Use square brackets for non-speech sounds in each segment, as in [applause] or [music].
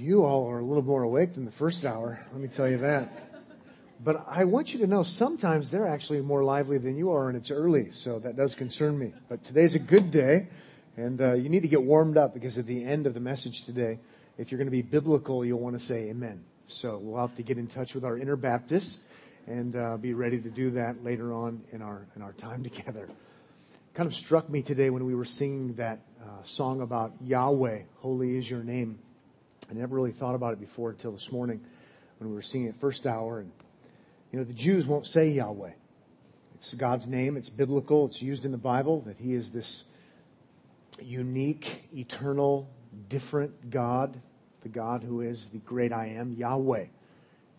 You all are a little more awake than the first hour, let me tell you that. But I want you to know sometimes they're actually more lively than you are, and it's early, so that does concern me. But today's a good day, and uh, you need to get warmed up because at the end of the message today, if you're going to be biblical, you'll want to say amen. So we'll have to get in touch with our inner Baptists and uh, be ready to do that later on in our in our time [laughs] together. Kind of struck me today when we were singing that uh, song about Yahweh, holy is your name. I never really thought about it before until this morning when we were singing it first hour. And you know, the Jews won't say Yahweh. It's God's name. It's biblical. It's used in the Bible that He is this unique, eternal, different God, the God who is the great I am, Yahweh.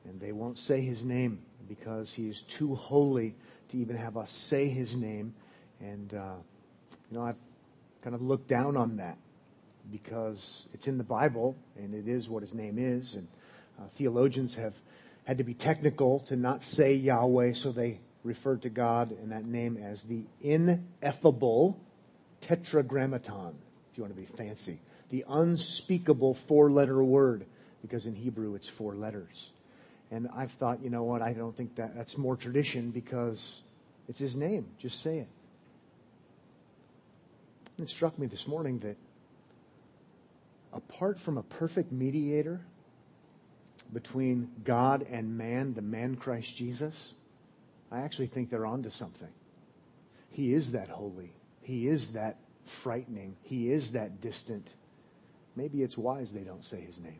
And they won't say His name because He is too holy to even have us say His name. And, uh, you know, I've kind of looked down on that because it's in the Bible and it is what his name is. And uh, theologians have had to be technical to not say Yahweh, so they referred to God in that name as the ineffable tetragrammaton, if you want to be fancy. The unspeakable four letter word, because in Hebrew it's four letters. And I've thought, you know what, I don't think that that's more tradition because it's his name. Just say it. It struck me this morning that apart from a perfect mediator between God and man, the man Christ Jesus, I actually think they're onto something. He is that holy. He is that frightening. He is that distant. Maybe it's wise they don't say his name.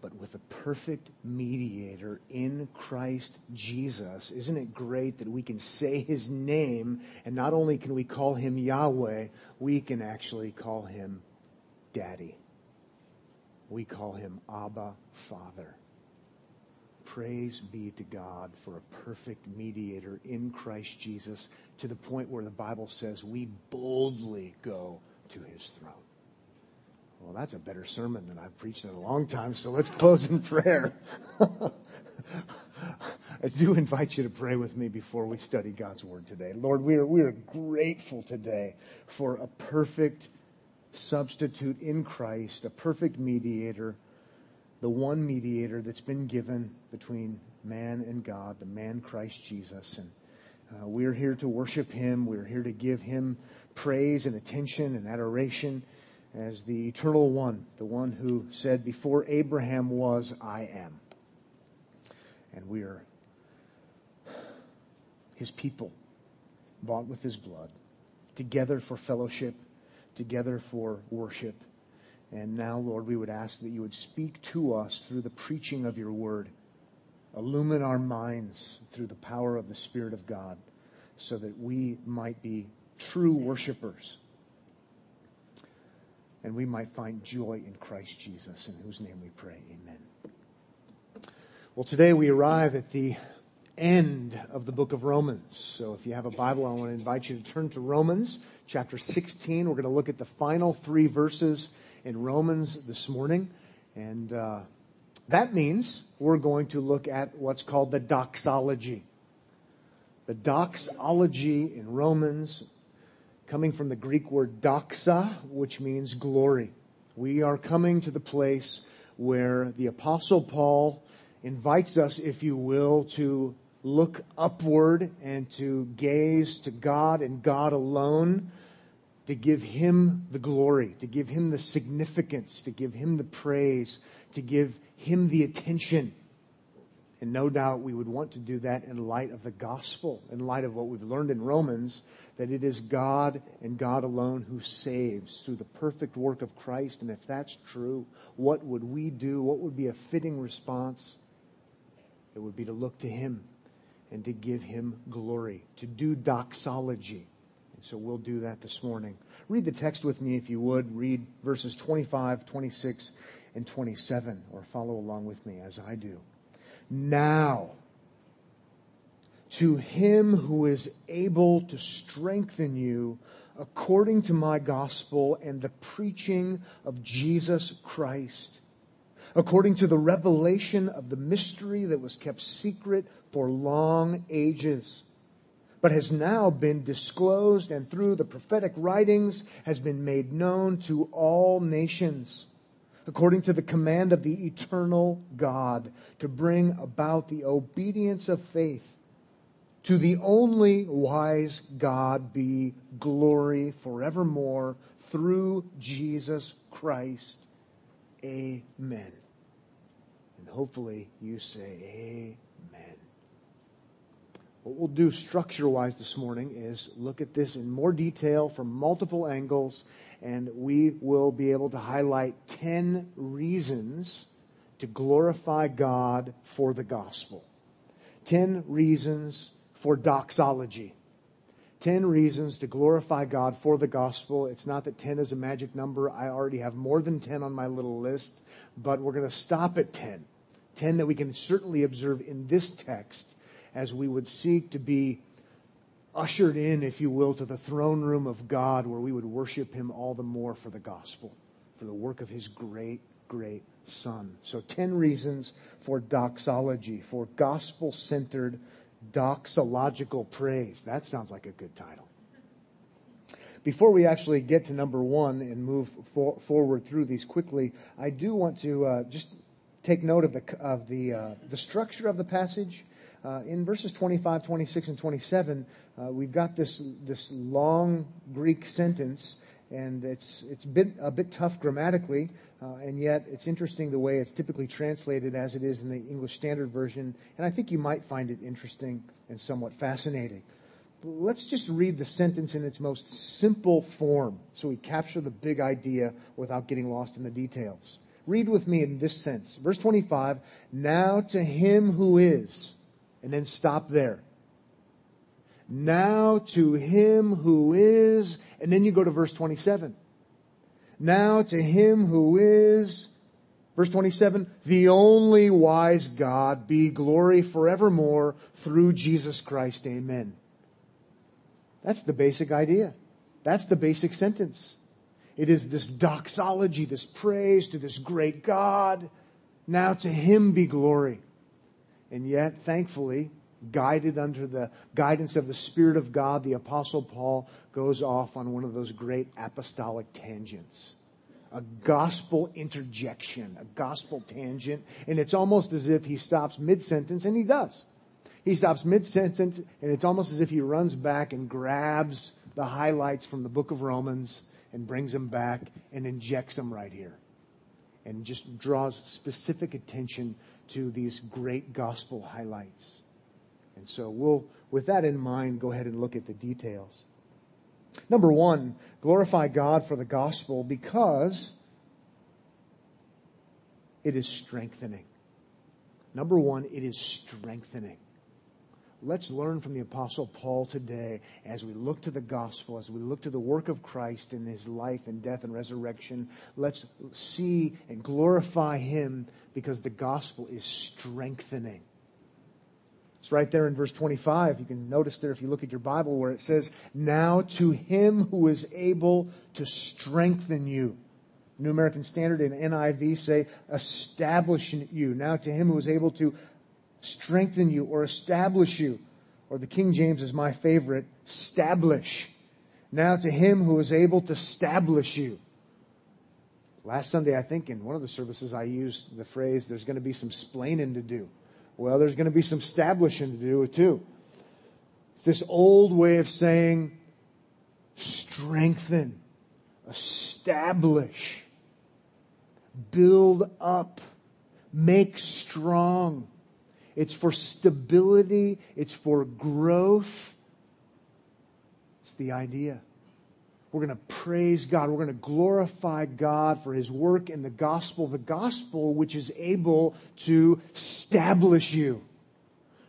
But with a perfect mediator in Christ Jesus, isn't it great that we can say his name and not only can we call him Yahweh, we can actually call him Daddy. We call him Abba Father. Praise be to God for a perfect mediator in Christ Jesus to the point where the Bible says we boldly go to his throne. Well, that's a better sermon than I've preached in a long time, so let's close in prayer. [laughs] I do invite you to pray with me before we study God's Word today. Lord, we are, we are grateful today for a perfect substitute in Christ, a perfect mediator, the one mediator that's been given between man and God, the man Christ Jesus. And uh, we are here to worship him. We're here to give him praise and attention and adoration as the eternal one, the one who said, Before Abraham was, I am. And we are his people, bought with his blood, together for fellowship together for worship. And now, Lord, we would ask that you would speak to us through the preaching of your word. Illumine our minds through the power of the Spirit of God so that we might be true worshipers and we might find joy in Christ Jesus, in whose name we pray. Amen. Well, today we arrive at the end of the book of Romans. So if you have a Bible, I want to invite you to turn to Romans chapter 16. We're going to look at the final three verses in Romans this morning. And uh, that means we're going to look at what's called the doxology. The doxology in Romans, coming from the Greek word doxa, which means glory. We are coming to the place where the Apostle Paul invites us, if you will, to look upward and to gaze to God and God alone, to give Him the glory, to give Him the significance, to give Him the praise, to give Him the attention. And no doubt we would want to do that in light of the gospel, in light of what we've learned in Romans, that it is God and God alone who saves through the perfect work of Christ. And if that's true, what would we do? What would be a fitting response? It would be to look to Him and to give him glory, to do doxology. And so we'll do that this morning. Read the text with me if you would. Read verses 25, 26, and 27, or follow along with me as I do. Now, to him who is able to strengthen you according to my gospel and the preaching of Jesus Christ, according to the revelation of the mystery that was kept secret for long ages, but has now been disclosed and through the prophetic writings has been made known to all nations, according to the command of the eternal God, to bring about the obedience of faith. To the only wise God be glory forevermore through Jesus Christ. Amen. And hopefully you say, Amen. What we'll do structure wise this morning is look at this in more detail from multiple angles, and we will be able to highlight 10 reasons to glorify God for the gospel. 10 reasons for doxology. 10 reasons to glorify God for the gospel. It's not that 10 is a magic number. I already have more than 10 on my little list, but we're going to stop at 10. 10 that we can certainly observe in this text as we would seek to be ushered in, if you will, to the throne room of God where we would worship Him all the more for the gospel, for the work of His great, great Son. So, 10 reasons for doxology, for gospel centered doxological praise. That sounds like a good title. Before we actually get to number one and move for, forward through these quickly, I do want to uh, just take note of the, of the, uh, the structure of the passage uh, in verses 25, 26, and 27, uh, we've got this, this long Greek sentence, and it's, it's a bit tough grammatically, uh, and yet it's interesting the way it's typically translated as it is in the English Standard Version, and I think you might find it interesting and somewhat fascinating. Let's just read the sentence in its most simple form so we capture the big idea without getting lost in the details. Read with me in this sense. Verse 25, now to him who is and then stop there. Now to him who is, and then you go to verse 27. Now to him who is, verse 27, the only wise God be glory forevermore through Jesus Christ. Amen. That's the basic idea. That's the basic sentence. It is this doxology, this praise to this great God. Now to him be glory. And yet, thankfully, guided under the guidance of the Spirit of God, the Apostle Paul goes off on one of those great apostolic tangents. A gospel interjection, a gospel tangent, and it's almost as if he stops mid sentence, and he does. He stops mid sentence, and it's almost as if he runs back and grabs the highlights from the book of Romans and brings them back and injects them right here. And just draws specific attention to these great gospel highlights. And so we'll, with that in mind, go ahead and look at the details. Number one, glorify God for the gospel because it is strengthening. Number one, it is strengthening. Let's learn from the Apostle Paul today as we look to the gospel, as we look to the work of Christ in his life and death and resurrection. Let's see and glorify him because the gospel is strengthening. It's right there in verse 25. You can notice there if you look at your Bible where it says, Now to him who is able to strengthen you. New American Standard and NIV say, establish you. Now to him who is able to strengthen you or establish you. Or the King James is my favorite, establish. Now to him who is able to establish you. Last Sunday, I think in one of the services, I used the phrase, there's going to be some splaining to do. Well, there's going to be some establishing to do it too. It's this old way of saying strengthen, establish, build up, make strong. It's for stability. It's for growth. It's the idea. We're going to praise God. We're going to glorify God for his work in the gospel, the gospel which is able to establish you.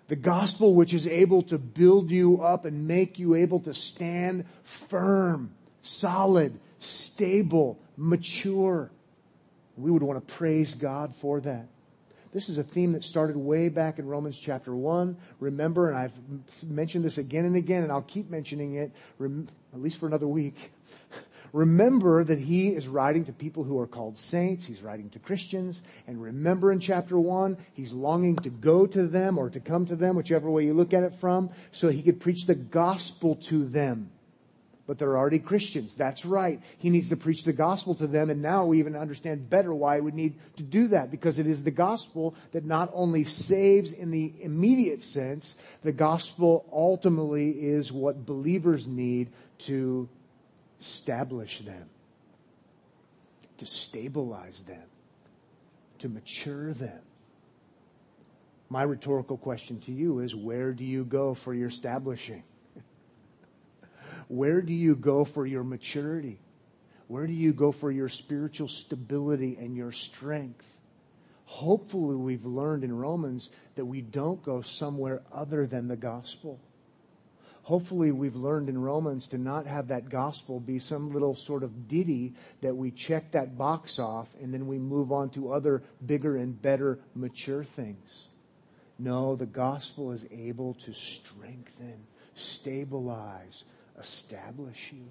The gospel which is able to build you up and make you able to stand firm, solid, stable, mature. We would want to praise God for that. This is a theme that started way back in Romans chapter 1. Remember, and I've mentioned this again and again, and I'll keep mentioning it, at least for another week. [laughs] Remember that he is writing to people who are called saints. He's writing to Christians. And remember in chapter 1, he's longing to go to them or to come to them, whichever way you look at it from, so he could preach the gospel to them. But they're already Christians. That's right. He needs to preach the gospel to them, and now we even understand better why would need to do that, because it is the gospel that not only saves in the immediate sense, the gospel ultimately is what believers need to establish them, to stabilize them, to mature them. My rhetorical question to you is where do you go for your establishing? Where do you go for your maturity? Where do you go for your spiritual stability and your strength? Hopefully, we've learned in Romans that we don't go somewhere other than the gospel. Hopefully, we've learned in Romans to not have that gospel be some little sort of ditty that we check that box off and then we move on to other bigger and better mature things. No, the gospel is able to strengthen, stabilize, establish you.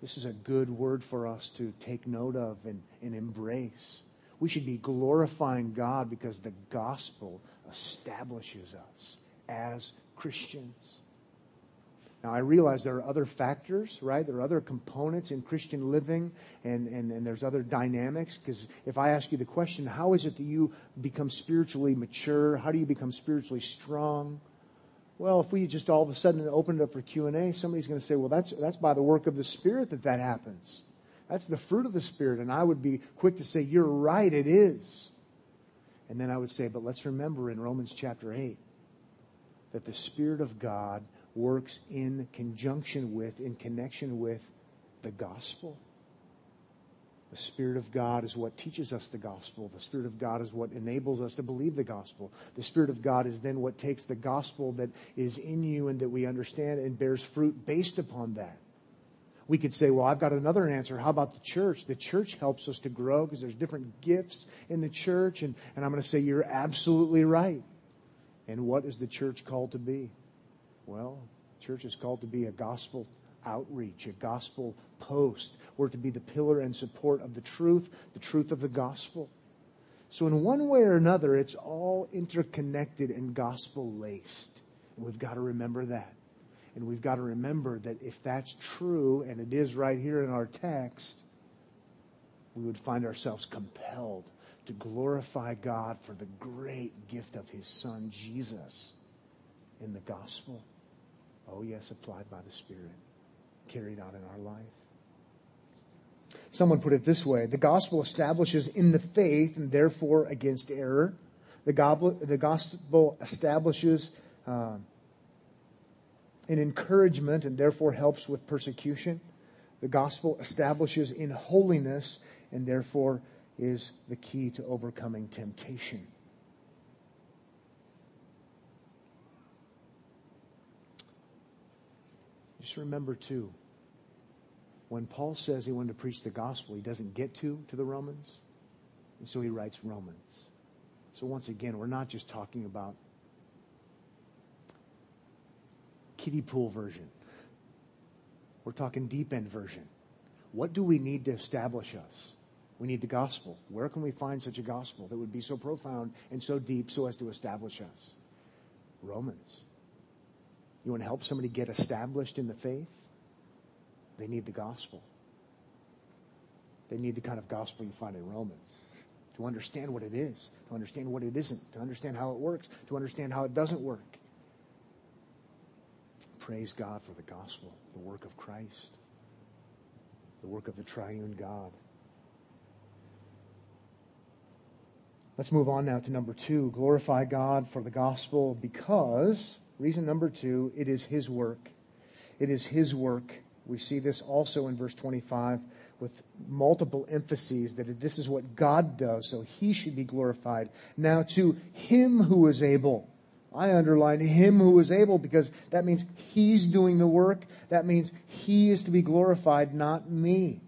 This is a good word for us to take note of and, and embrace. We should be glorifying God because the gospel establishes us as Christians. Now, I realize there are other factors, right? There are other components in Christian living, and, and, and there's other dynamics. Because if I ask you the question, how is it that you become spiritually mature? How do you become spiritually strong? Well, if we just all of a sudden open it up for Q&A, somebody's going to say, well, that's, that's by the work of the Spirit that that happens. That's the fruit of the Spirit. And I would be quick to say, you're right, it is. And then I would say, but let's remember in Romans chapter 8 that the Spirit of God works in conjunction with, in connection with the gospel. The Spirit of God is what teaches us the gospel. The Spirit of God is what enables us to believe the gospel. The Spirit of God is then what takes the gospel that is in you and that we understand and bears fruit based upon that. We could say, well, I've got another answer. How about the church? The church helps us to grow because there's different gifts in the church. And, and I'm going to say, you're absolutely right. And what is the church called to be? Well, church is called to be a gospel outreach, a gospel post. We're to be the pillar and support of the truth, the truth of the gospel. So, in one way or another, it's all interconnected and gospel laced. And we've got to remember that. And we've got to remember that if that's true, and it is right here in our text, we would find ourselves compelled to glorify God for the great gift of his son, Jesus, in the gospel. Oh, yes, applied by the Spirit carried out in our life. Someone put it this way the gospel establishes in the faith and therefore against error. The, the gospel establishes uh, in encouragement and therefore helps with persecution. The gospel establishes in holiness and therefore is the key to overcoming temptation. Just remember, too, when Paul says he wanted to preach the gospel, he doesn't get to to the Romans. And so he writes Romans. So once again, we're not just talking about kiddie pool version. We're talking deep end version. What do we need to establish us? We need the gospel. Where can we find such a gospel that would be so profound and so deep so as to establish us? Romans. You want to help somebody get established in the faith? They need the gospel. They need the kind of gospel you find in Romans to understand what it is, to understand what it isn't, to understand how it works, to understand how it doesn't work. Praise God for the gospel, the work of Christ, the work of the triune God. Let's move on now to number two. Glorify God for the gospel because Reason number two, it is His work. It is His work. We see this also in verse 25 with multiple emphases that this is what God does, so He should be glorified. Now, to Him who is able. I underline Him who is able because that means He's doing the work. That means He is to be glorified, not me.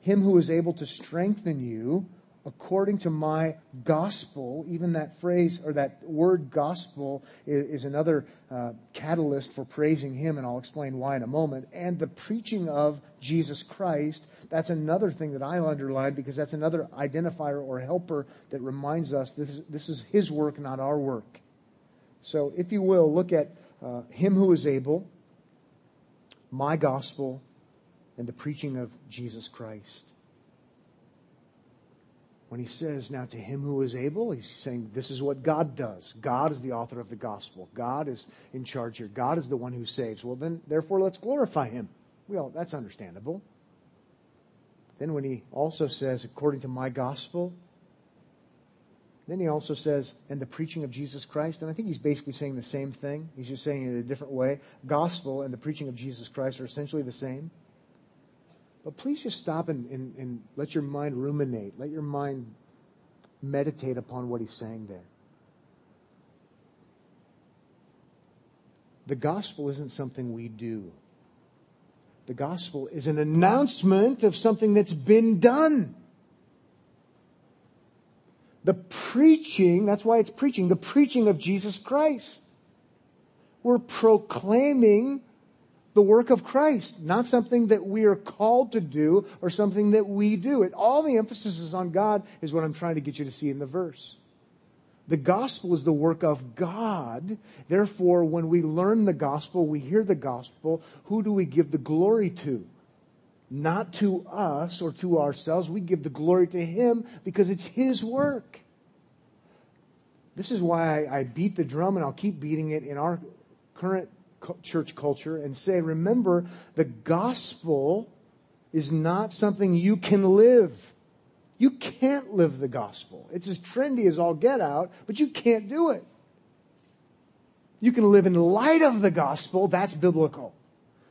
Him who is able to strengthen you according to my gospel, even that phrase or that word gospel is, is another uh, catalyst for praising him, and I'll explain why in a moment. And the preaching of Jesus Christ, that's another thing that I'll underline because that's another identifier or helper that reminds us this is, this is his work, not our work. So, if you will, look at uh, him who is able, my gospel and the preaching of Jesus Christ. When he says, now to him who is able, he's saying this is what God does. God is the author of the gospel. God is in charge here. God is the one who saves. Well, then, therefore, let's glorify him. Well, that's understandable. Then when he also says, according to my gospel, then he also says, and the preaching of Jesus Christ. And I think he's basically saying the same thing. He's just saying it in a different way. Gospel and the preaching of Jesus Christ are essentially the same. But please just stop and, and, and let your mind ruminate. Let your mind meditate upon what he's saying there. The gospel isn't something we do. The gospel is an announcement of something that's been done. The preaching, that's why it's preaching, the preaching of Jesus Christ. We're proclaiming the work of Christ, not something that we are called to do or something that we do. It, all the emphasis is on God, is what I'm trying to get you to see in the verse. The gospel is the work of God. Therefore, when we learn the gospel, we hear the gospel, who do we give the glory to? Not to us or to ourselves. We give the glory to Him because it's His work. This is why I, I beat the drum and I'll keep beating it in our current church culture and say, remember, the gospel is not something you can live. You can't live the gospel. It's as trendy as all get out, but you can't do it. You can live in light of the gospel. That's biblical.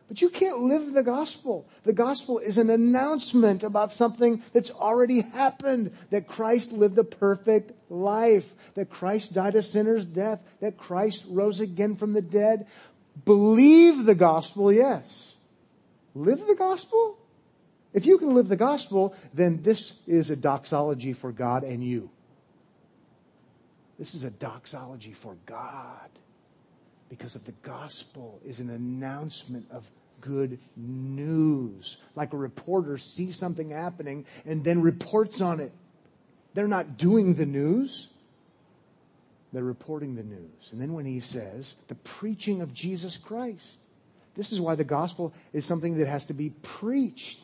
But you can't live the gospel. The gospel is an announcement about something that's already happened. That Christ lived a perfect life. That Christ died a sinner's death. That Christ rose again from the dead. Believe the gospel, yes. Live the gospel? If you can live the gospel, then this is a doxology for God and you. This is a doxology for God because of the gospel is an announcement of good news. Like a reporter sees something happening and then reports on it. They're not doing the news. They're reporting the news. And then when he says, the preaching of Jesus Christ, this is why the gospel is something that has to be preached.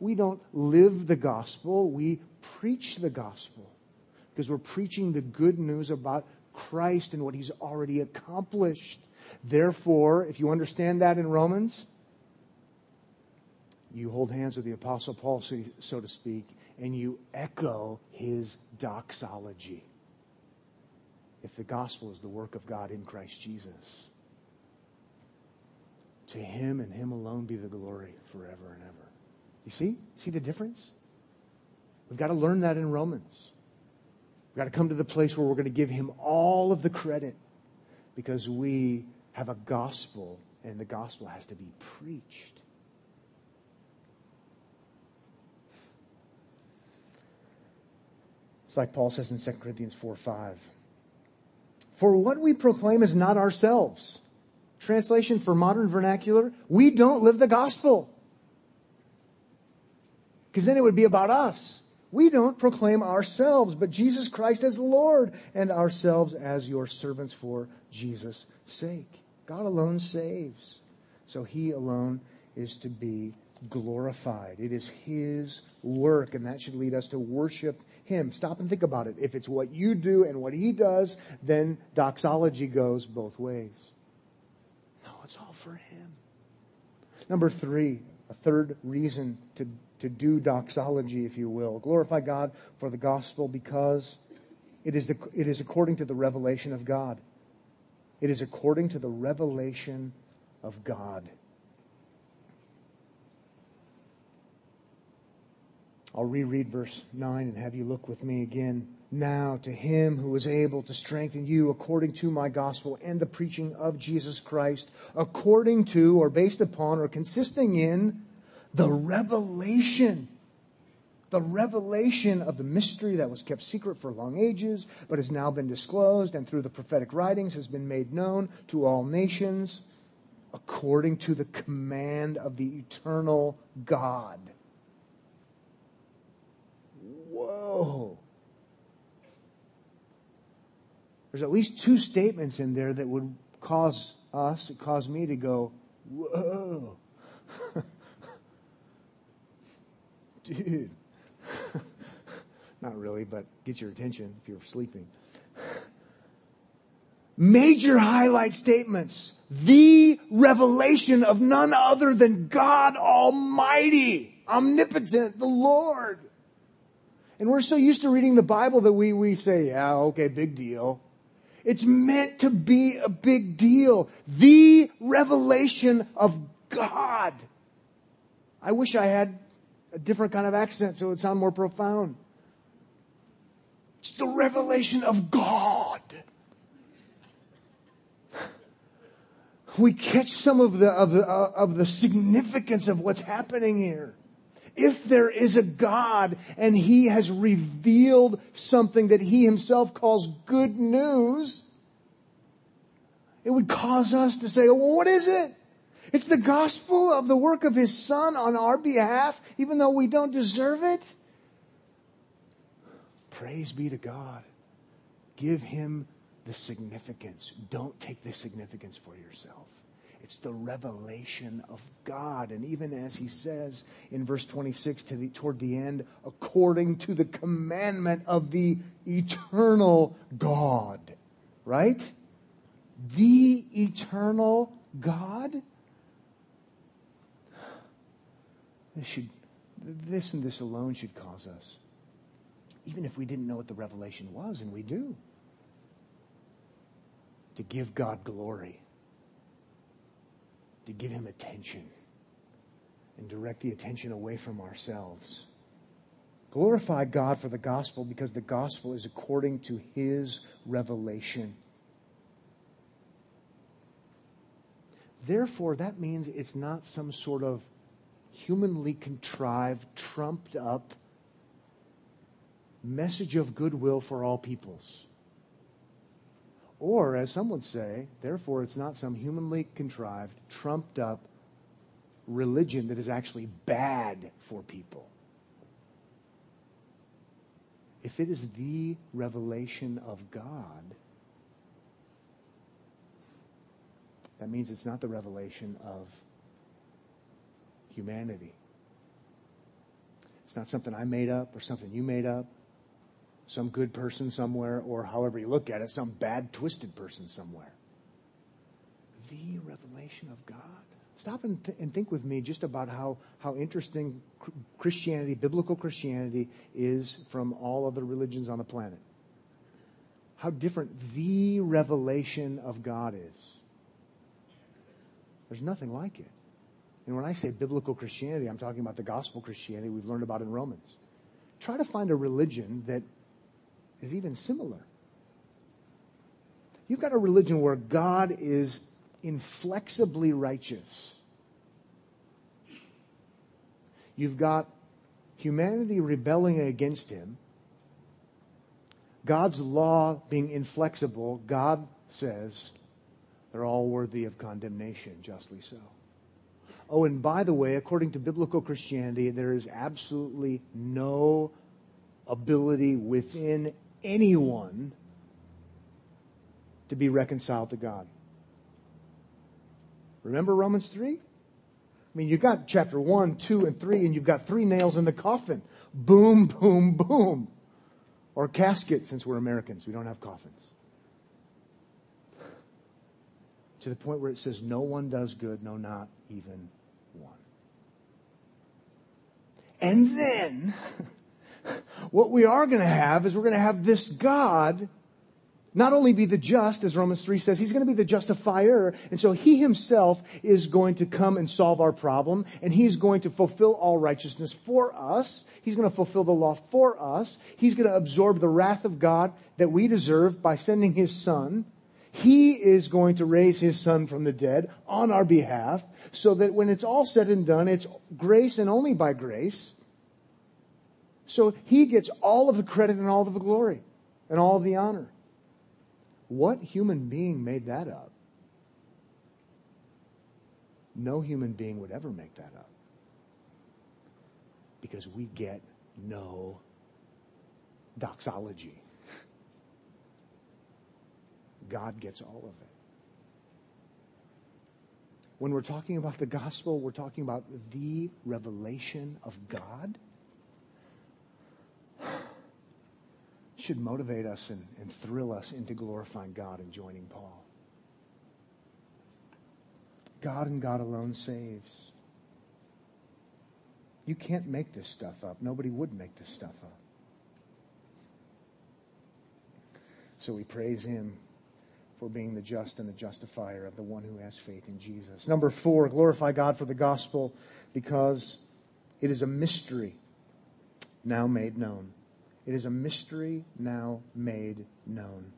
We don't live the gospel, we preach the gospel because we're preaching the good news about Christ and what he's already accomplished. Therefore, if you understand that in Romans, you hold hands with the Apostle Paul, so, to speak, and you echo his doxology if the gospel is the work of God in Christ Jesus. To him and him alone be the glory forever and ever. You see? See the difference? We've got to learn that in Romans. We've got to come to the place where we're going to give him all of the credit because we have a gospel and the gospel has to be preached. It's like Paul says in 2 Corinthians 4 5. For what we proclaim is not ourselves. Translation for modern vernacular, we don't live the gospel. Because then it would be about us. We don't proclaim ourselves, but Jesus Christ as Lord and ourselves as your servants for Jesus' sake. God alone saves. So he alone is to be glorified. It is His work, and that should lead us to worship Him. Stop and think about it. If it's what you do and what He does, then doxology goes both ways. No, it's all for Him. Number three, a third reason to, to do doxology, if you will. Glorify God for the gospel because it is, the, it is according to the revelation of God. It is according to the revelation of God. I'll reread verse 9 and have you look with me again. Now to him who is able to strengthen you according to my gospel and the preaching of Jesus Christ, according to or based upon or consisting in the revelation. The revelation of the mystery that was kept secret for long ages, but has now been disclosed and through the prophetic writings has been made known to all nations, according to the command of the eternal God whoa. There's at least two statements in there that would cause us, cause me to go, whoa. [laughs] Dude. [laughs] Not really, but get your attention if you're sleeping. Major highlight statements. The revelation of none other than God Almighty, omnipotent, the Lord. And we're so used to reading the Bible that we, we say, yeah, okay, big deal. It's meant to be a big deal. The revelation of God. I wish I had a different kind of accent so it would sound more profound. It's the revelation of God. We catch some of the, of the, uh, of the significance of what's happening here. If there is a God and He has revealed something that He Himself calls good news, it would cause us to say, well, what is it? It's the gospel of the work of His Son on our behalf, even though we don't deserve it. Praise be to God. Give Him the significance. Don't take the significance for yourself. It's the revelation of God. And even as he says in verse 26 to the, toward the end, according to the commandment of the eternal God. Right? The eternal God? This should, this and this alone should cause us, even if we didn't know what the revelation was, and we do, to give God glory to give him attention and direct the attention away from ourselves. Glorify God for the gospel because the gospel is according to his revelation. Therefore, that means it's not some sort of humanly contrived, trumped up message of goodwill for all peoples. Or, as some would say, therefore, it's not some humanly contrived, trumped up religion that is actually bad for people. If it is the revelation of God, that means it's not the revelation of humanity. It's not something I made up or something you made up some good person somewhere, or however you look at it, some bad, twisted person somewhere. The revelation of God. Stop and, th- and think with me just about how, how interesting Christianity, biblical Christianity, is from all other religions on the planet. How different the revelation of God is. There's nothing like it. And when I say biblical Christianity, I'm talking about the gospel Christianity we've learned about in Romans. Try to find a religion that is even similar. You've got a religion where God is inflexibly righteous. You've got humanity rebelling against him. God's law being inflexible, God says they're all worthy of condemnation, justly so. Oh, and by the way, according to biblical Christianity, there is absolutely no ability within anyone to be reconciled to God. Remember Romans 3? I mean, you've got chapter 1, 2, and 3, and you've got three nails in the coffin. Boom, boom, boom. Or casket, since we're Americans. We don't have coffins. To the point where it says, No one does good, no, not even one. And then. [laughs] what we are going to have is we're going to have this God not only be the just, as Romans 3 says, he's going to be the justifier. And so he himself is going to come and solve our problem, and he's going to fulfill all righteousness for us. He's going to fulfill the law for us. He's going to absorb the wrath of God that we deserve by sending his son. He is going to raise his son from the dead on our behalf, so that when it's all said and done, it's grace and only by grace so he gets all of the credit and all of the glory and all of the honor. What human being made that up? No human being would ever make that up. Because we get no doxology. God gets all of it. When we're talking about the gospel, we're talking about the revelation of God. Should motivate us and, and thrill us into glorifying God and joining Paul. God and God alone saves. You can't make this stuff up. Nobody would make this stuff up. So we praise him for being the just and the justifier of the one who has faith in Jesus. Number four, glorify God for the gospel because it is a mystery now made known. It is a mystery now made known.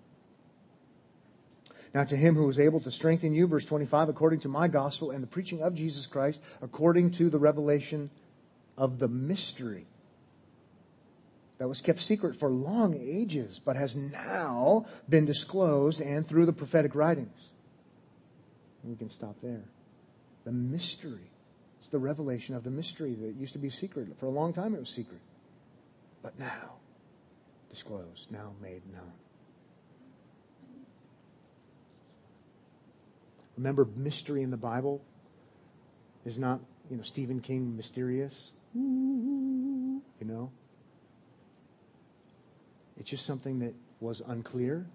Now, to him who was able to strengthen you, verse 25, according to my gospel and the preaching of Jesus Christ, according to the revelation of the mystery that was kept secret for long ages, but has now been disclosed and through the prophetic writings. We can stop there. The mystery. It's the revelation of the mystery that used to be secret. For a long time it was secret. But now, disclosed, now made known. Remember, mystery in the Bible is not, you know, Stephen King mysterious. You know? It's just something that was unclear,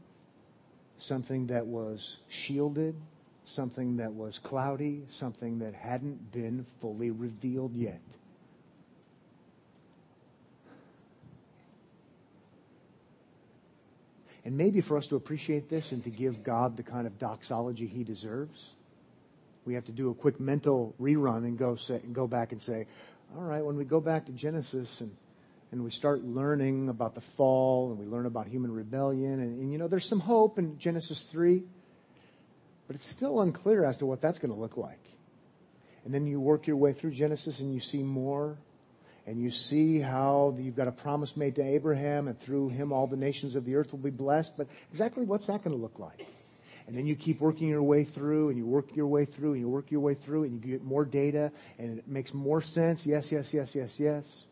something that was shielded, something that was cloudy, something that hadn't been fully revealed yet. And maybe for us to appreciate this and to give God the kind of doxology he deserves, we have to do a quick mental rerun and go, say, and go back and say, all right, when we go back to Genesis and, and we start learning about the fall and we learn about human rebellion, and, and you know, there's some hope in Genesis 3, but it's still unclear as to what that's going to look like. And then you work your way through Genesis and you see more and you see how you've got a promise made to Abraham, and through him all the nations of the earth will be blessed. But exactly what's that going to look like? And then you keep working your way through, and you work your way through, and you work your way through, and you get more data, and it makes more sense. Yes, yes, yes, yes, yes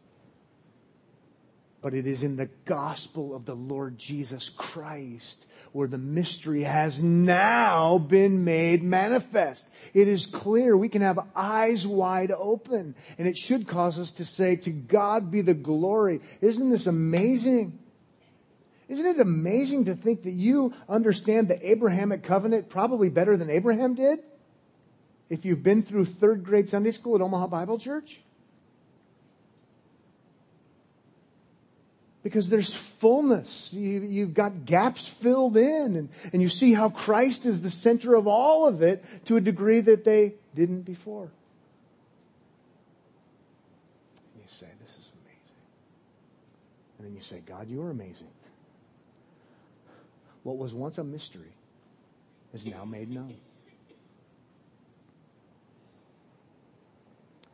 but it is in the gospel of the Lord Jesus Christ where the mystery has now been made manifest. It is clear. We can have eyes wide open, and it should cause us to say, To God be the glory. Isn't this amazing? Isn't it amazing to think that you understand the Abrahamic covenant probably better than Abraham did? If you've been through third grade Sunday school at Omaha Bible Church? Because there's fullness. You, have got gaps filled in, and, and you see how Christ is the center of all of it to a degree that they didn't before. And you say, This is amazing. And then you say, God, you're amazing. What was once a mystery is now made known.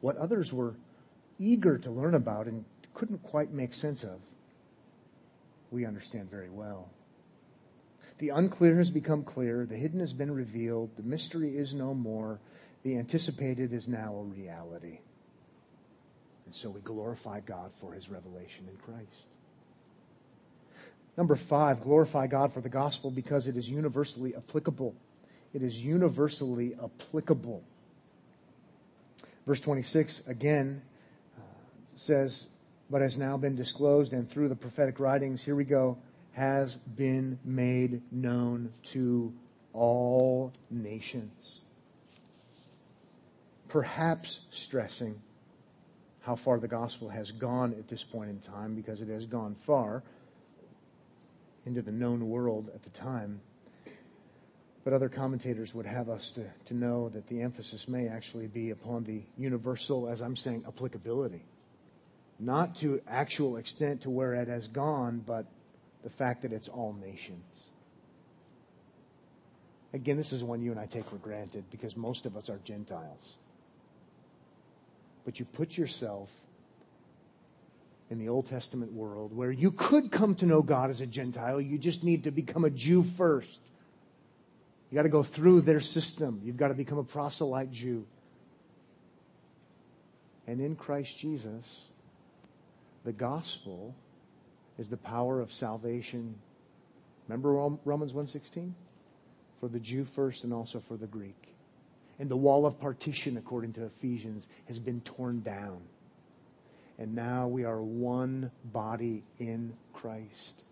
What others were eager to learn about and couldn't quite make sense of we understand very well. The unclear has become clear, the hidden has been revealed, the mystery is no more, the anticipated is now a reality. And so we glorify God for his revelation in Christ. Number five, glorify God for the gospel because it is universally applicable. It is universally applicable. Verse 26 again uh, says, but has now been disclosed and through the prophetic writings, here we go, has been made known to all nations. Perhaps stressing how far the gospel has gone at this point in time, because it has gone far into the known world at the time. But other commentators would have us to, to know that the emphasis may actually be upon the universal, as I'm saying, applicability not to actual extent to where it has gone, but the fact that it's all nations. Again, this is one you and I take for granted because most of us are Gentiles. But you put yourself in the Old Testament world where you could come to know God as a Gentile. You just need to become a Jew first. You got to go through their system. You've got to become a proselyte Jew. And in Christ Jesus, the gospel is the power of salvation. Remember Romans 1:16? For the Jew first and also for the Greek. And the wall of partition, according to Ephesians, has been torn down. And now we are one body in Christ.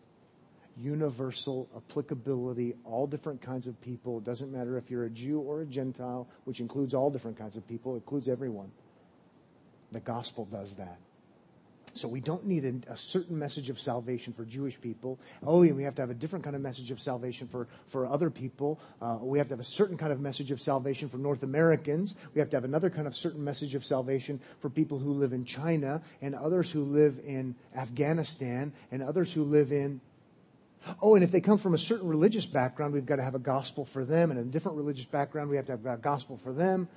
Universal applicability, all different kinds of people. It doesn't matter if you're a Jew or a Gentile, which includes all different kinds of people, it includes everyone. The gospel does that. So we don't need a, a, certain message of salvation for Jewish people. Oh, and we have to have a different kind of message of salvation for, for other people. Uh, we have to have a certain kind of message of salvation for North Americans. We have to have another kind of certain message of salvation for people who live in China and others who live in Afghanistan and others who live in Oh, and if they come from a certain religious background, we've got to have a gospel for them. And a different religious background, we have to have a gospel for them.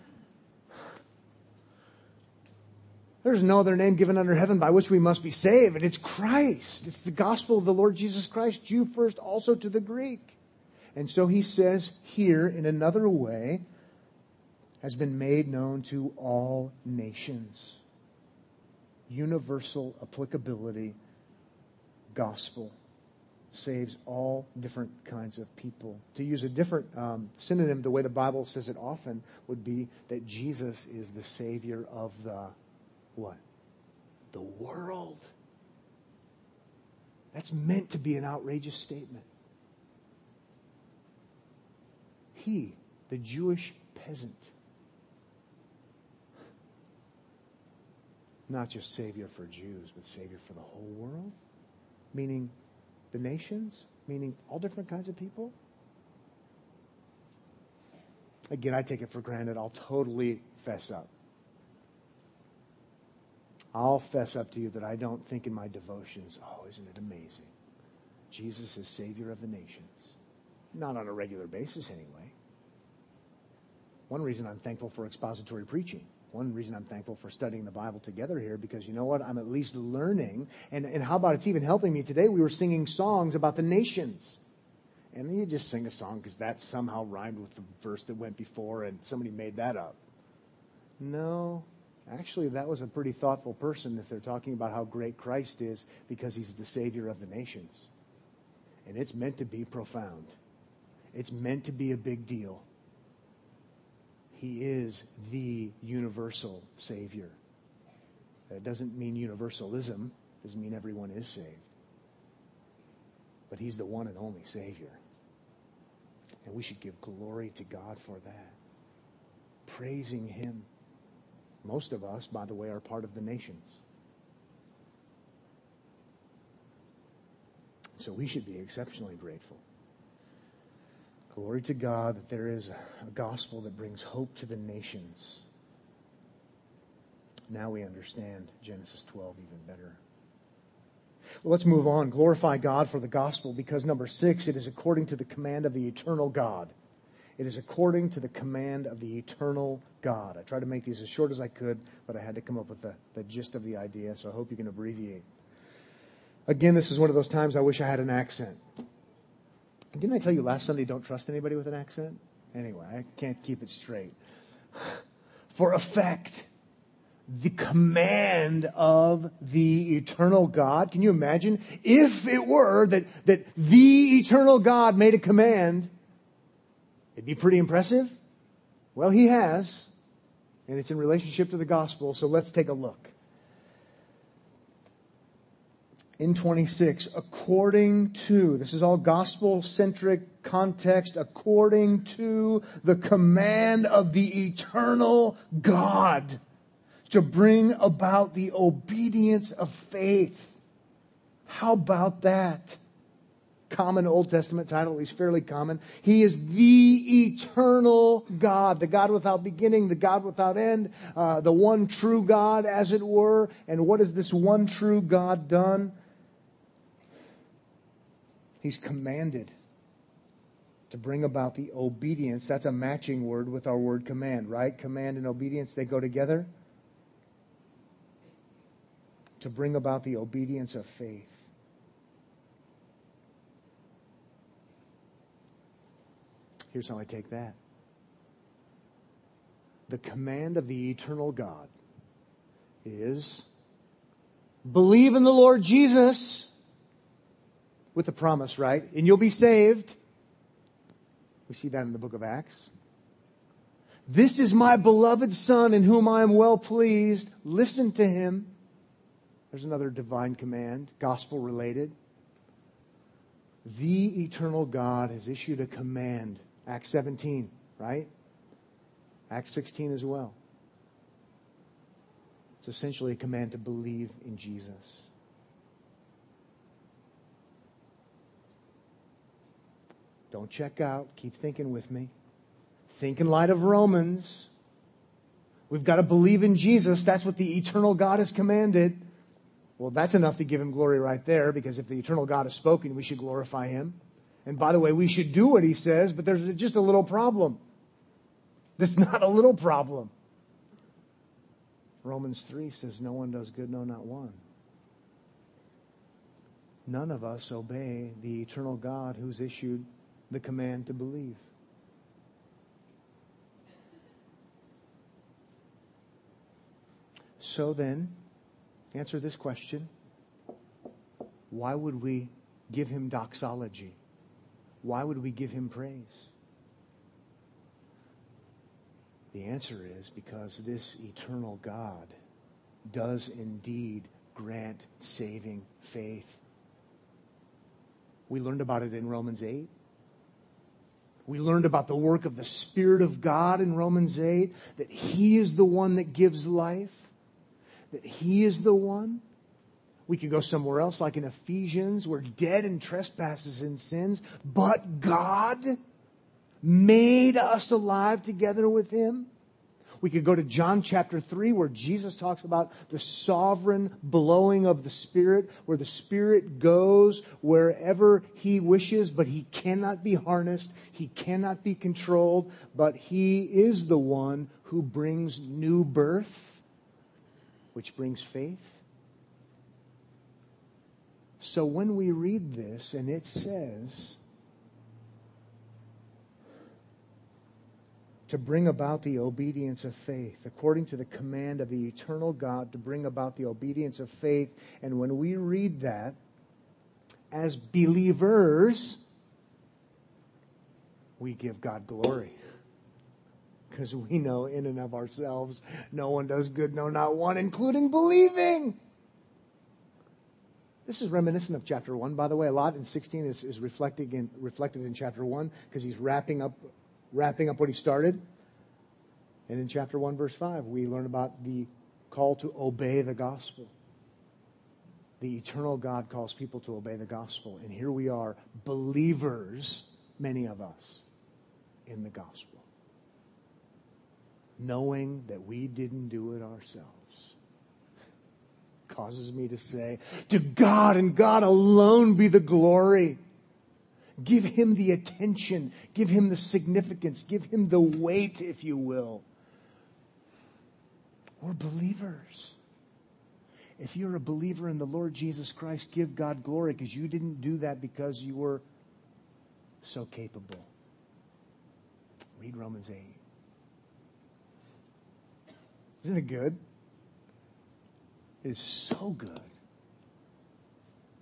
There's no other name given under heaven by which we must be saved, and it's Christ. It's the gospel of the Lord Jesus Christ, Jew first, also to the Greek. And so he says here in another way, has been made known to all nations. Universal applicability, gospel saves all different kinds of people. To use a different um, synonym, the way the Bible says it often would be that Jesus is the Savior of the what? The world. That's meant to be an outrageous statement. He, the Jewish peasant, not just Savior for Jews, but Savior for the whole world, meaning the nations, meaning all different kinds of people. Again, I take it for granted. I'll totally fess up. I'll fess up to you that I don't think in my devotions, oh, isn't it amazing? Jesus is Savior of the nations. Not on a regular basis, anyway. One reason I'm thankful for expository preaching. One reason I'm thankful for studying the Bible together here, because you know what? I'm at least learning. And, and how about it's even helping me? Today we were singing songs about the nations. And you just sing a song because that somehow rhymed with the verse that went before and somebody made that up. No, Actually, that was a pretty thoughtful person if they're talking about how great Christ is because he's the Savior of the nations. And it's meant to be profound, it's meant to be a big deal. He is the universal Savior. That doesn't mean universalism, doesn't mean everyone is saved. But he's the one and only Savior. And we should give glory to God for that, praising him most of us, by the way, are part of the nations. So we should be exceptionally grateful. Glory to God that there is a gospel that brings hope to the nations. Now we understand Genesis 12 even better. Well, let's move on. Glorify God for the gospel because, number six, it is according to the command of the eternal God. It is according to the command of the eternal God. I tried to make these as short as I could, but I had to come up with the, the gist of the idea, so I hope you can abbreviate. Again, this is one of those times I wish I had an accent. Didn't I tell you last Sunday don't trust anybody with an accent? Anyway, I can't keep it straight. [sighs] For effect, the command of the eternal God. Can you imagine if it were that, that the eternal God made a command It'd be pretty impressive. Well, he has, and it's in relationship to the gospel, so let's take a look. In 26, according to, this is all gospel centric context, according to the command of the eternal God to bring about the obedience of faith. How about that? Common Old Testament title, at least fairly common. He is the eternal God, the God without beginning, the God without end, uh, the one true God, as it were. And what has this one true God done? He's commanded to bring about the obedience. That's a matching word with our word command, right? Command and obedience, they go together. To bring about the obedience of faith. Here's how I take that the command of the eternal God is believe in the Lord Jesus with the promise, right? And you'll be saved. We see that in the book of Acts. This is my beloved Son in whom I am well pleased. Listen to him. There's another divine command, gospel related. The eternal God has issued a command. Acts 17, right? Acts 16 as well. It's essentially a command to believe in Jesus. Don't check out. Keep thinking with me. Think in light of Romans. We've got to believe in Jesus. That's what the eternal God has commanded. Well, that's enough to give him glory right there because if the eternal God has spoken, we should glorify him. And by the way, we should do what he says, but there's just a little problem. That's [laughs] not a little problem. Romans 3 says, No one does good, no, not one. None of us obey the eternal God who's issued the command to believe. So then, answer this question Why would we give him doxology? Why would we give him praise? The answer is because this eternal God does indeed grant saving faith. We learned about it in Romans 8. We learned about the work of the Spirit of God in Romans 8, that He is the one that gives life, that He is the one. We could go somewhere else, like in Ephesians, we're dead in trespasses and sins, but God made us alive together with Him. We could go to John chapter 3 where Jesus talks about the sovereign blowing of the Spirit, where the Spirit goes wherever He wishes, but He cannot be harnessed, He cannot be controlled, but He is the one who brings new birth, which brings faith. So when we read this and it says, to bring about the obedience of faith, according to the command of the eternal God to bring about the obedience of faith. And when we read that as believers, we give God glory. Because we know in and of ourselves, no one does good, no, not one, including believing. This is reminiscent of chapter 1, by the way. A lot in 16 is, is reflected, in, reflected in chapter 1 because he's wrapping up wrapping up what he started. And in chapter 1, verse 5, we learn about the call to obey the gospel. The eternal God calls people to obey the gospel. And here we are, believers, many of us, in the gospel. Knowing that we didn't do it ourselves causes me to say, To God and God alone be the glory. Give him the attention. Give him the significance. Give him the weight, if you will. We're believers. If you're a believer in the Lord Jesus Christ, give God glory because you didn't do that because you were so capable. Read Romans 8. Isn't it good? Is so good.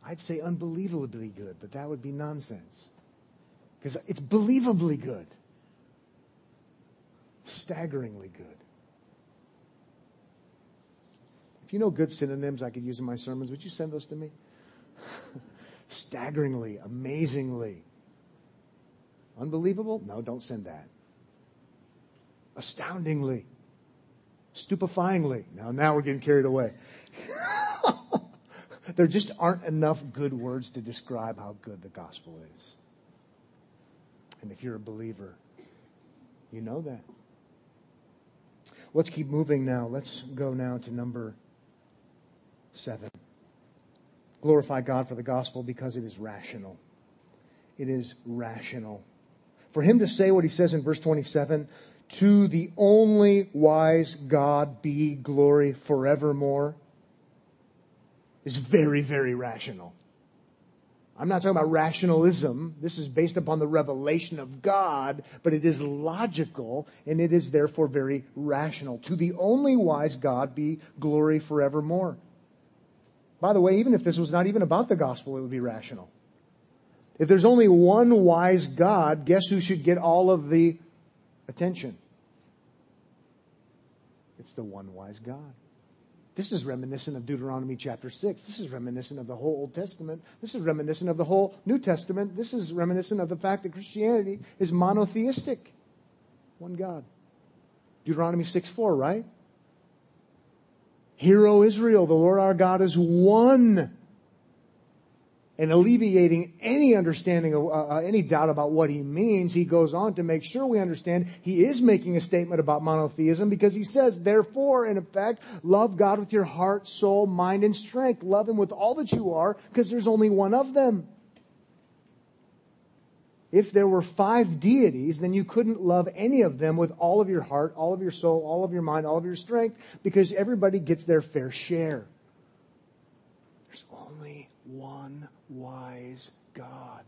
I'd say unbelievably good, but that would be nonsense. Because it's believably good, staggeringly good. If you know good synonyms I could use in my sermons, would you send those to me? [laughs] staggeringly, amazingly. Unbelievable? No, don't send that. Astoundingly. Stupefyingly. Now, now we're getting carried away. [laughs] there just aren't enough good words to describe how good the gospel is. And if you're a believer, you know that. Let's keep moving now. Let's go now to number seven. Glorify God for the gospel because it is rational. It is rational. For him to say what he says in verse 27 to the only wise God be glory forevermore is very, very rational. I'm not talking about rationalism. This is based upon the revelation of God, but it is logical and it is therefore very rational. To the only wise God be glory forevermore. By the way, even if this was not even about the gospel, it would be rational. If there's only one wise God, guess who should get all of the attention? It's the one wise God. This is reminiscent of Deuteronomy chapter 6. This is reminiscent of the whole Old Testament. This is reminiscent of the whole New Testament. This is reminiscent of the fact that Christianity is monotheistic. One God. Deuteronomy 6 4, right? Hear, O Israel, the Lord our God is one and alleviating any understanding of uh, uh, any doubt about what he means, he goes on to make sure we understand he is making a statement about monotheism because he says, therefore, in effect, love God with your heart, soul, mind, and strength. Love him with all that you are because there's only one of them. If there were five deities, then you couldn't love any of them with all of your heart, all of your soul, all of your mind, all of your strength because everybody gets their fair share. There's only one wise God.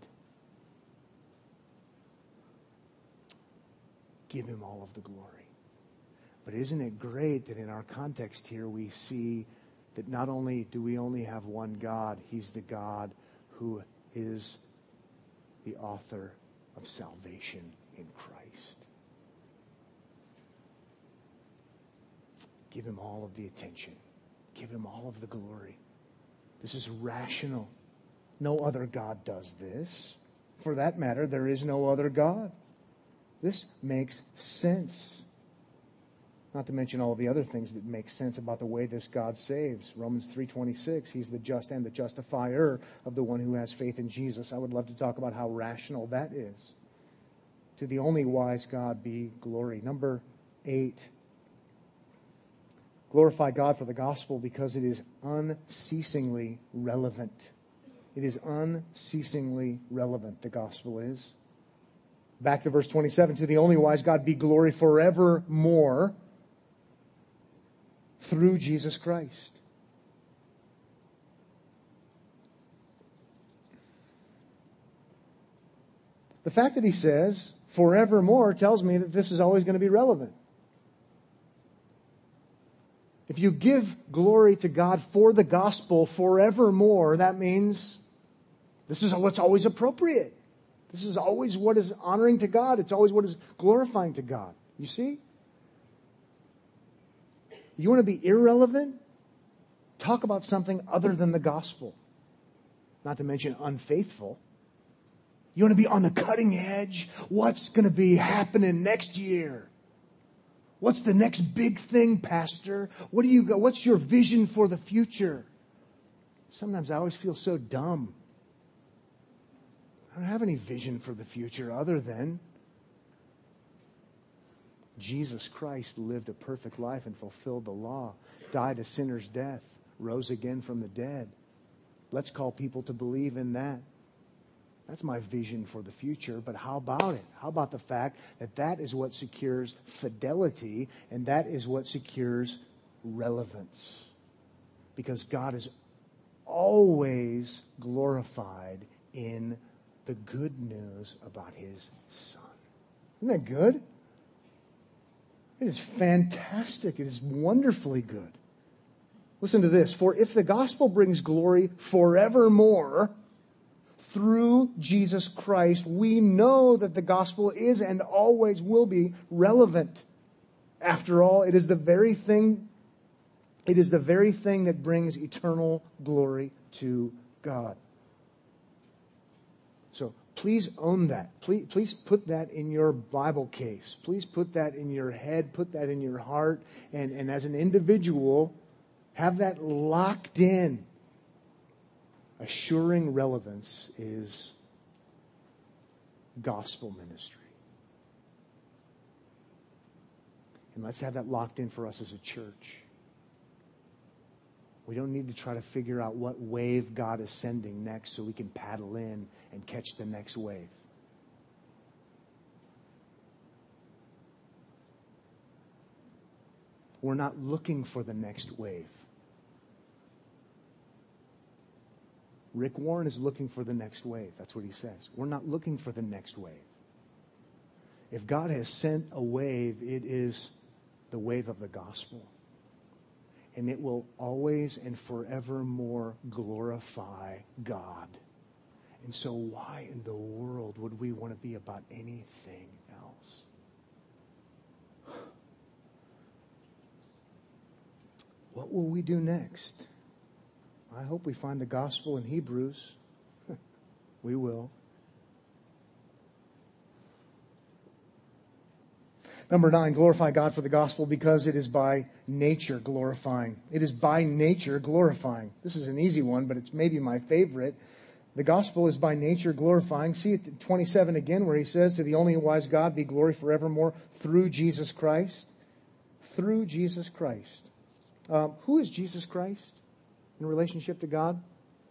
Give him all of the glory. But isn't it great that in our context here we see that not only do we only have one God, he's the God who is the author of salvation in Christ. Give him all of the attention. Give him all of the glory. This is rational. No other God does this. For that matter, there is no other God. This makes sense. Not to mention all the other things that make sense about the way this God saves. Romans 3:26, he's the just and the justifier of the one who has faith in Jesus. I would love to talk about how rational that is. To the only wise God be glory. Number 8. Glorify God for the gospel because it is unceasingly relevant. It is unceasingly relevant, the gospel is. Back to verse 27 To the only wise God be glory forevermore through Jesus Christ. The fact that he says forevermore tells me that this is always going to be relevant. If you give glory to God for the gospel forevermore, that means this is what's always appropriate. This is always what is honoring to God. It's always what is glorifying to God. You see? You want to be irrelevant? Talk about something other than the gospel. Not to mention unfaithful. You want to be on the cutting edge? What's going to be happening next year? What's the next big thing, Pastor? What do you go? What's your vision for the future? Sometimes I always feel so dumb. Don't have any vision for the future other than Jesus Christ lived a perfect life and fulfilled the law, died a sinner's death, rose again from the dead. Let's call people to believe in that. That's my vision for the future. But how about it? How about the fact that that is what secures fidelity and that is what secures relevance? Because God is always glorified in the good news about his son. Isn't that good? It is fantastic. It is wonderfully good. Listen to this. For if the gospel brings glory forevermore through Jesus Christ, we know that the gospel is and always will be relevant. After all, it is the very thing it is the very thing that brings eternal glory to God. Please own that. Please, please put that in your Bible case. Please put that in your head, put that in your heart, and, and as an individual, have that locked in. Assuring relevance is gospel ministry. And let's have that locked in for us as a church. We don't need to try to figure out what wave God is sending next so we can paddle in and catch the next wave. We're not looking for the next wave. Rick Warren is looking for the next wave. That's what he says. We're not looking for the next wave. If God has sent a wave, it is the wave of the gospel and it will always and forevermore glorify God. And so, why in the world would we want to be about anything else? What will we do next? I hope we find the gospel in Hebrews. [laughs] we will. Number nine, glorify God for the gospel because it is by nature glorifying. It is by nature glorifying. This is an easy one, but it's maybe my favorite. The gospel is by nature glorifying. See it 27 again, where he says, To the only wise God be glory forevermore through Jesus Christ. Through Jesus Christ. Um, who is Jesus Christ in relationship to God,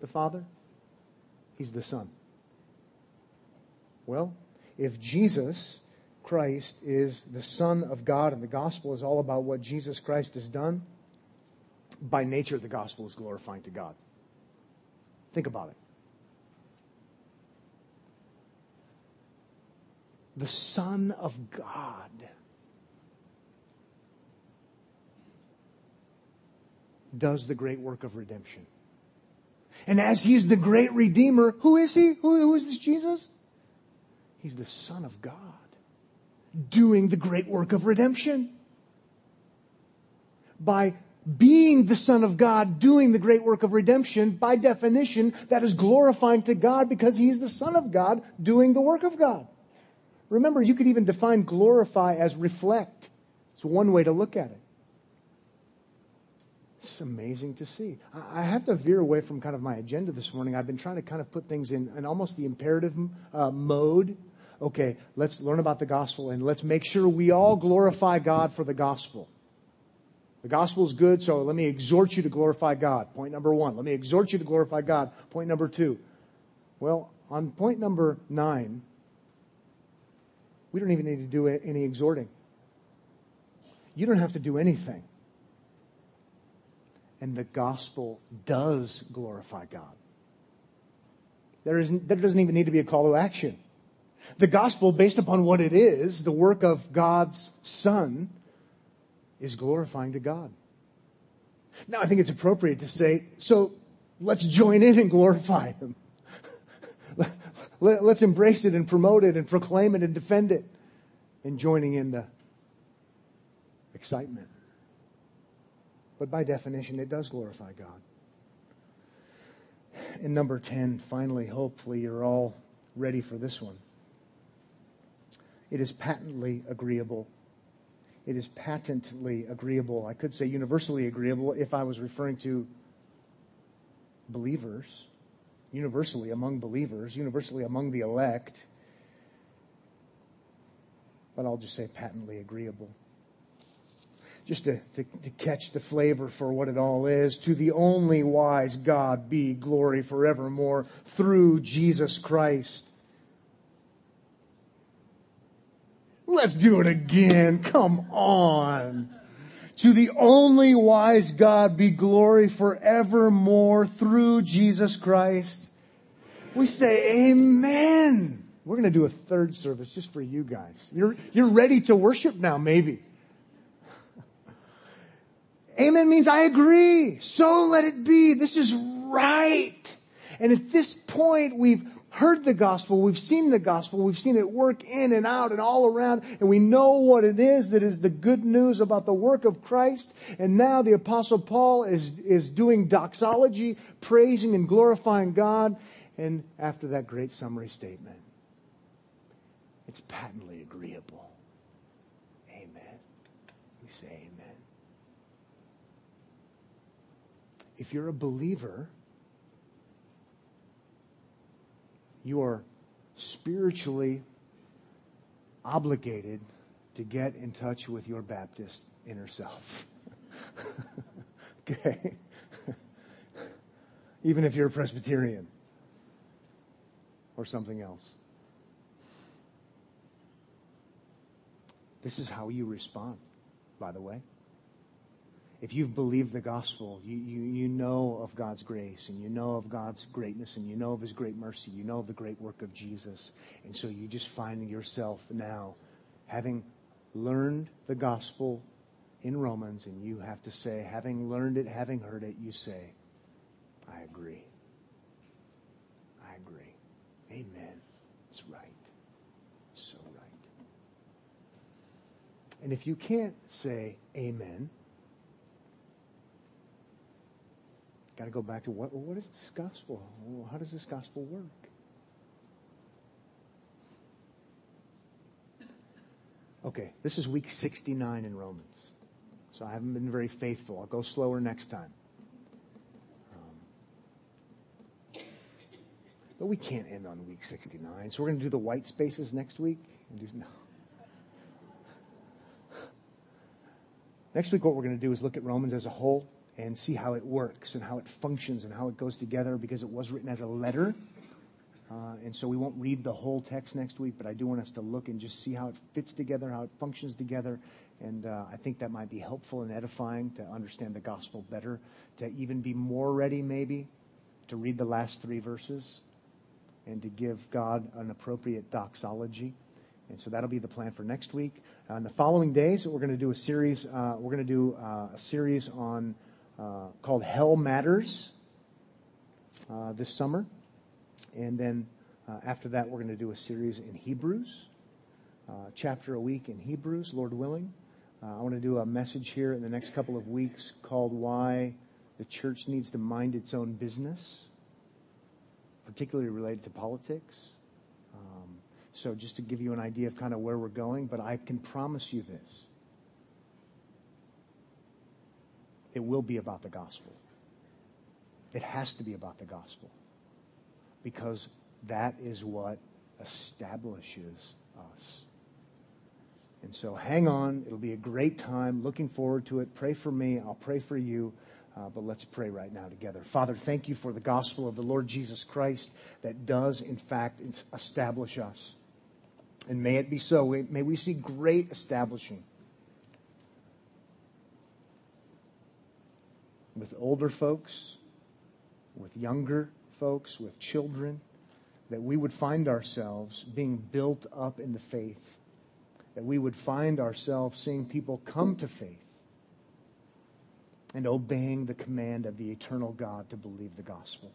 the Father? He's the Son. Well, if Jesus Christ is the Son of God and the gospel is all about what Jesus Christ has done, by nature, the gospel is glorifying to God. Think about it. The Son of God. Does the great work of redemption. And as he's the great redeemer, who is he? Who, who is this Jesus? He's the Son of God doing the great work of redemption. By being the Son of God, doing the great work of redemption, by definition, that is glorifying to God because He's the Son of God doing the work of God. Remember, you could even define glorify as reflect. It's one way to look at it. It's amazing to see. I have to veer away from kind of my agenda this morning. I've been trying to kind of put things in, in almost the imperative uh, mode okay, let's learn about the gospel and let's make sure we all glorify God for the gospel. The gospel is good, so let me exhort you to glorify God. Point number one. Let me exhort you to glorify God. Point number two. Well, on point number nine, we don't even need to do any exhorting. You don't have to do anything. And the gospel does glorify God. There, isn't, there doesn't even need to be a call to action. The gospel, based upon what it is, the work of God's Son, is glorifying to God. Now, I think it's appropriate to say, so let's join in and glorify Him. [laughs] Let's embrace it and promote it and proclaim it and defend it and joining in the excitement. But by definition, it does glorify God. And number 10, finally, hopefully, you're all ready for this one. It is patently agreeable. It is patently agreeable. I could say universally agreeable if I was referring to believers, universally among believers, universally among the elect. But I'll just say patently agreeable. Just to, to, to, catch the flavor for what it all is. To the only wise God be glory forevermore through Jesus Christ. Let's do it again. Come on. To the only wise God be glory forevermore through Jesus Christ. We say amen. We're going to do a third service just for you guys. You're, you're ready to worship now, maybe. [laughs] Amen means I agree. So let it be. This is right. And at this point, we've heard the gospel, we've seen the gospel, we've seen it work in and out and all around, and we know what it is that is the good news about the work of Christ. And now the apostle Paul is, is doing doxology, praising and glorifying God. And after that great summary statement, it's patently agreeable. Amen. We say amen. If you're a believer, you are spiritually obligated to get in touch with your Baptist inner self. [laughs] okay? [laughs] Even if you're a Presbyterian or something else. This is how you respond, by the way if you've believed the gospel, you, you, you know of God's grace and you know of God's greatness and you know of his great mercy. You know of the great work of Jesus. And so you just find yourself now having learned the gospel in Romans and you have to say, having learned it, having heard it, you say, I agree. I agree. Amen. It's right. So right. And if you can't say amen, Got to go back to what, what is this gospel? How does this gospel work? Okay, this is week 69 in Romans. So I haven't been very faithful. I'll go slower next time. Um, but we can't end on week 69. So we're going to do the white spaces next week. Do, no. Next week, what we're going to do is look at Romans as a whole and see how it works and how it functions and how it goes together because it was written as a letter. Uh, and so we won't read the whole text next week, but I do want us to look and just see how it fits together, how it functions together. And uh, I think that might be helpful and edifying to understand the gospel better, to even be more ready, maybe, to read the last three verses and to give God an appropriate doxology. And so that'll be the plan for next week. Uh, the following days, we're going to do a series. Uh, we're going to do uh, a series on uh, called Hell Matters uh, this summer, and then uh, after that, we're going to do a series in Hebrews, chapter a week in Hebrews, Lord willing. I want to do a message here in the next couple of weeks called "Why the Church Needs to Mind Its Own Business," particularly related to politics. So just to give you an idea of kind of where we're going, but I can promise you this. It will be about the gospel. It has to be about the gospel. Because that is what establishes us. And so hang on. It'll be a great time. Looking forward to it. Pray for me. I'll pray for you. Uh, but let's pray right now together. Father, thank you for the gospel of the Lord Jesus Christ that does, in fact, establish us. And may it be so. May we see great establishing with older folks, with younger folks, with children, that we would find ourselves being built up in the faith, that we would find ourselves seeing people come to faith and obeying the command of the eternal God to believe the gospel.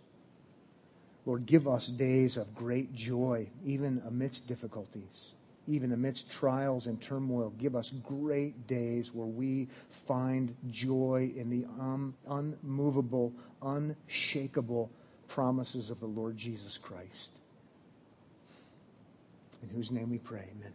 Lord, give us days of great joy, even amidst difficulties, even amidst trials and turmoil. Give us great days where we find joy in the um, unmovable, unshakable promises of the Lord Jesus Christ. In whose name we pray, amen.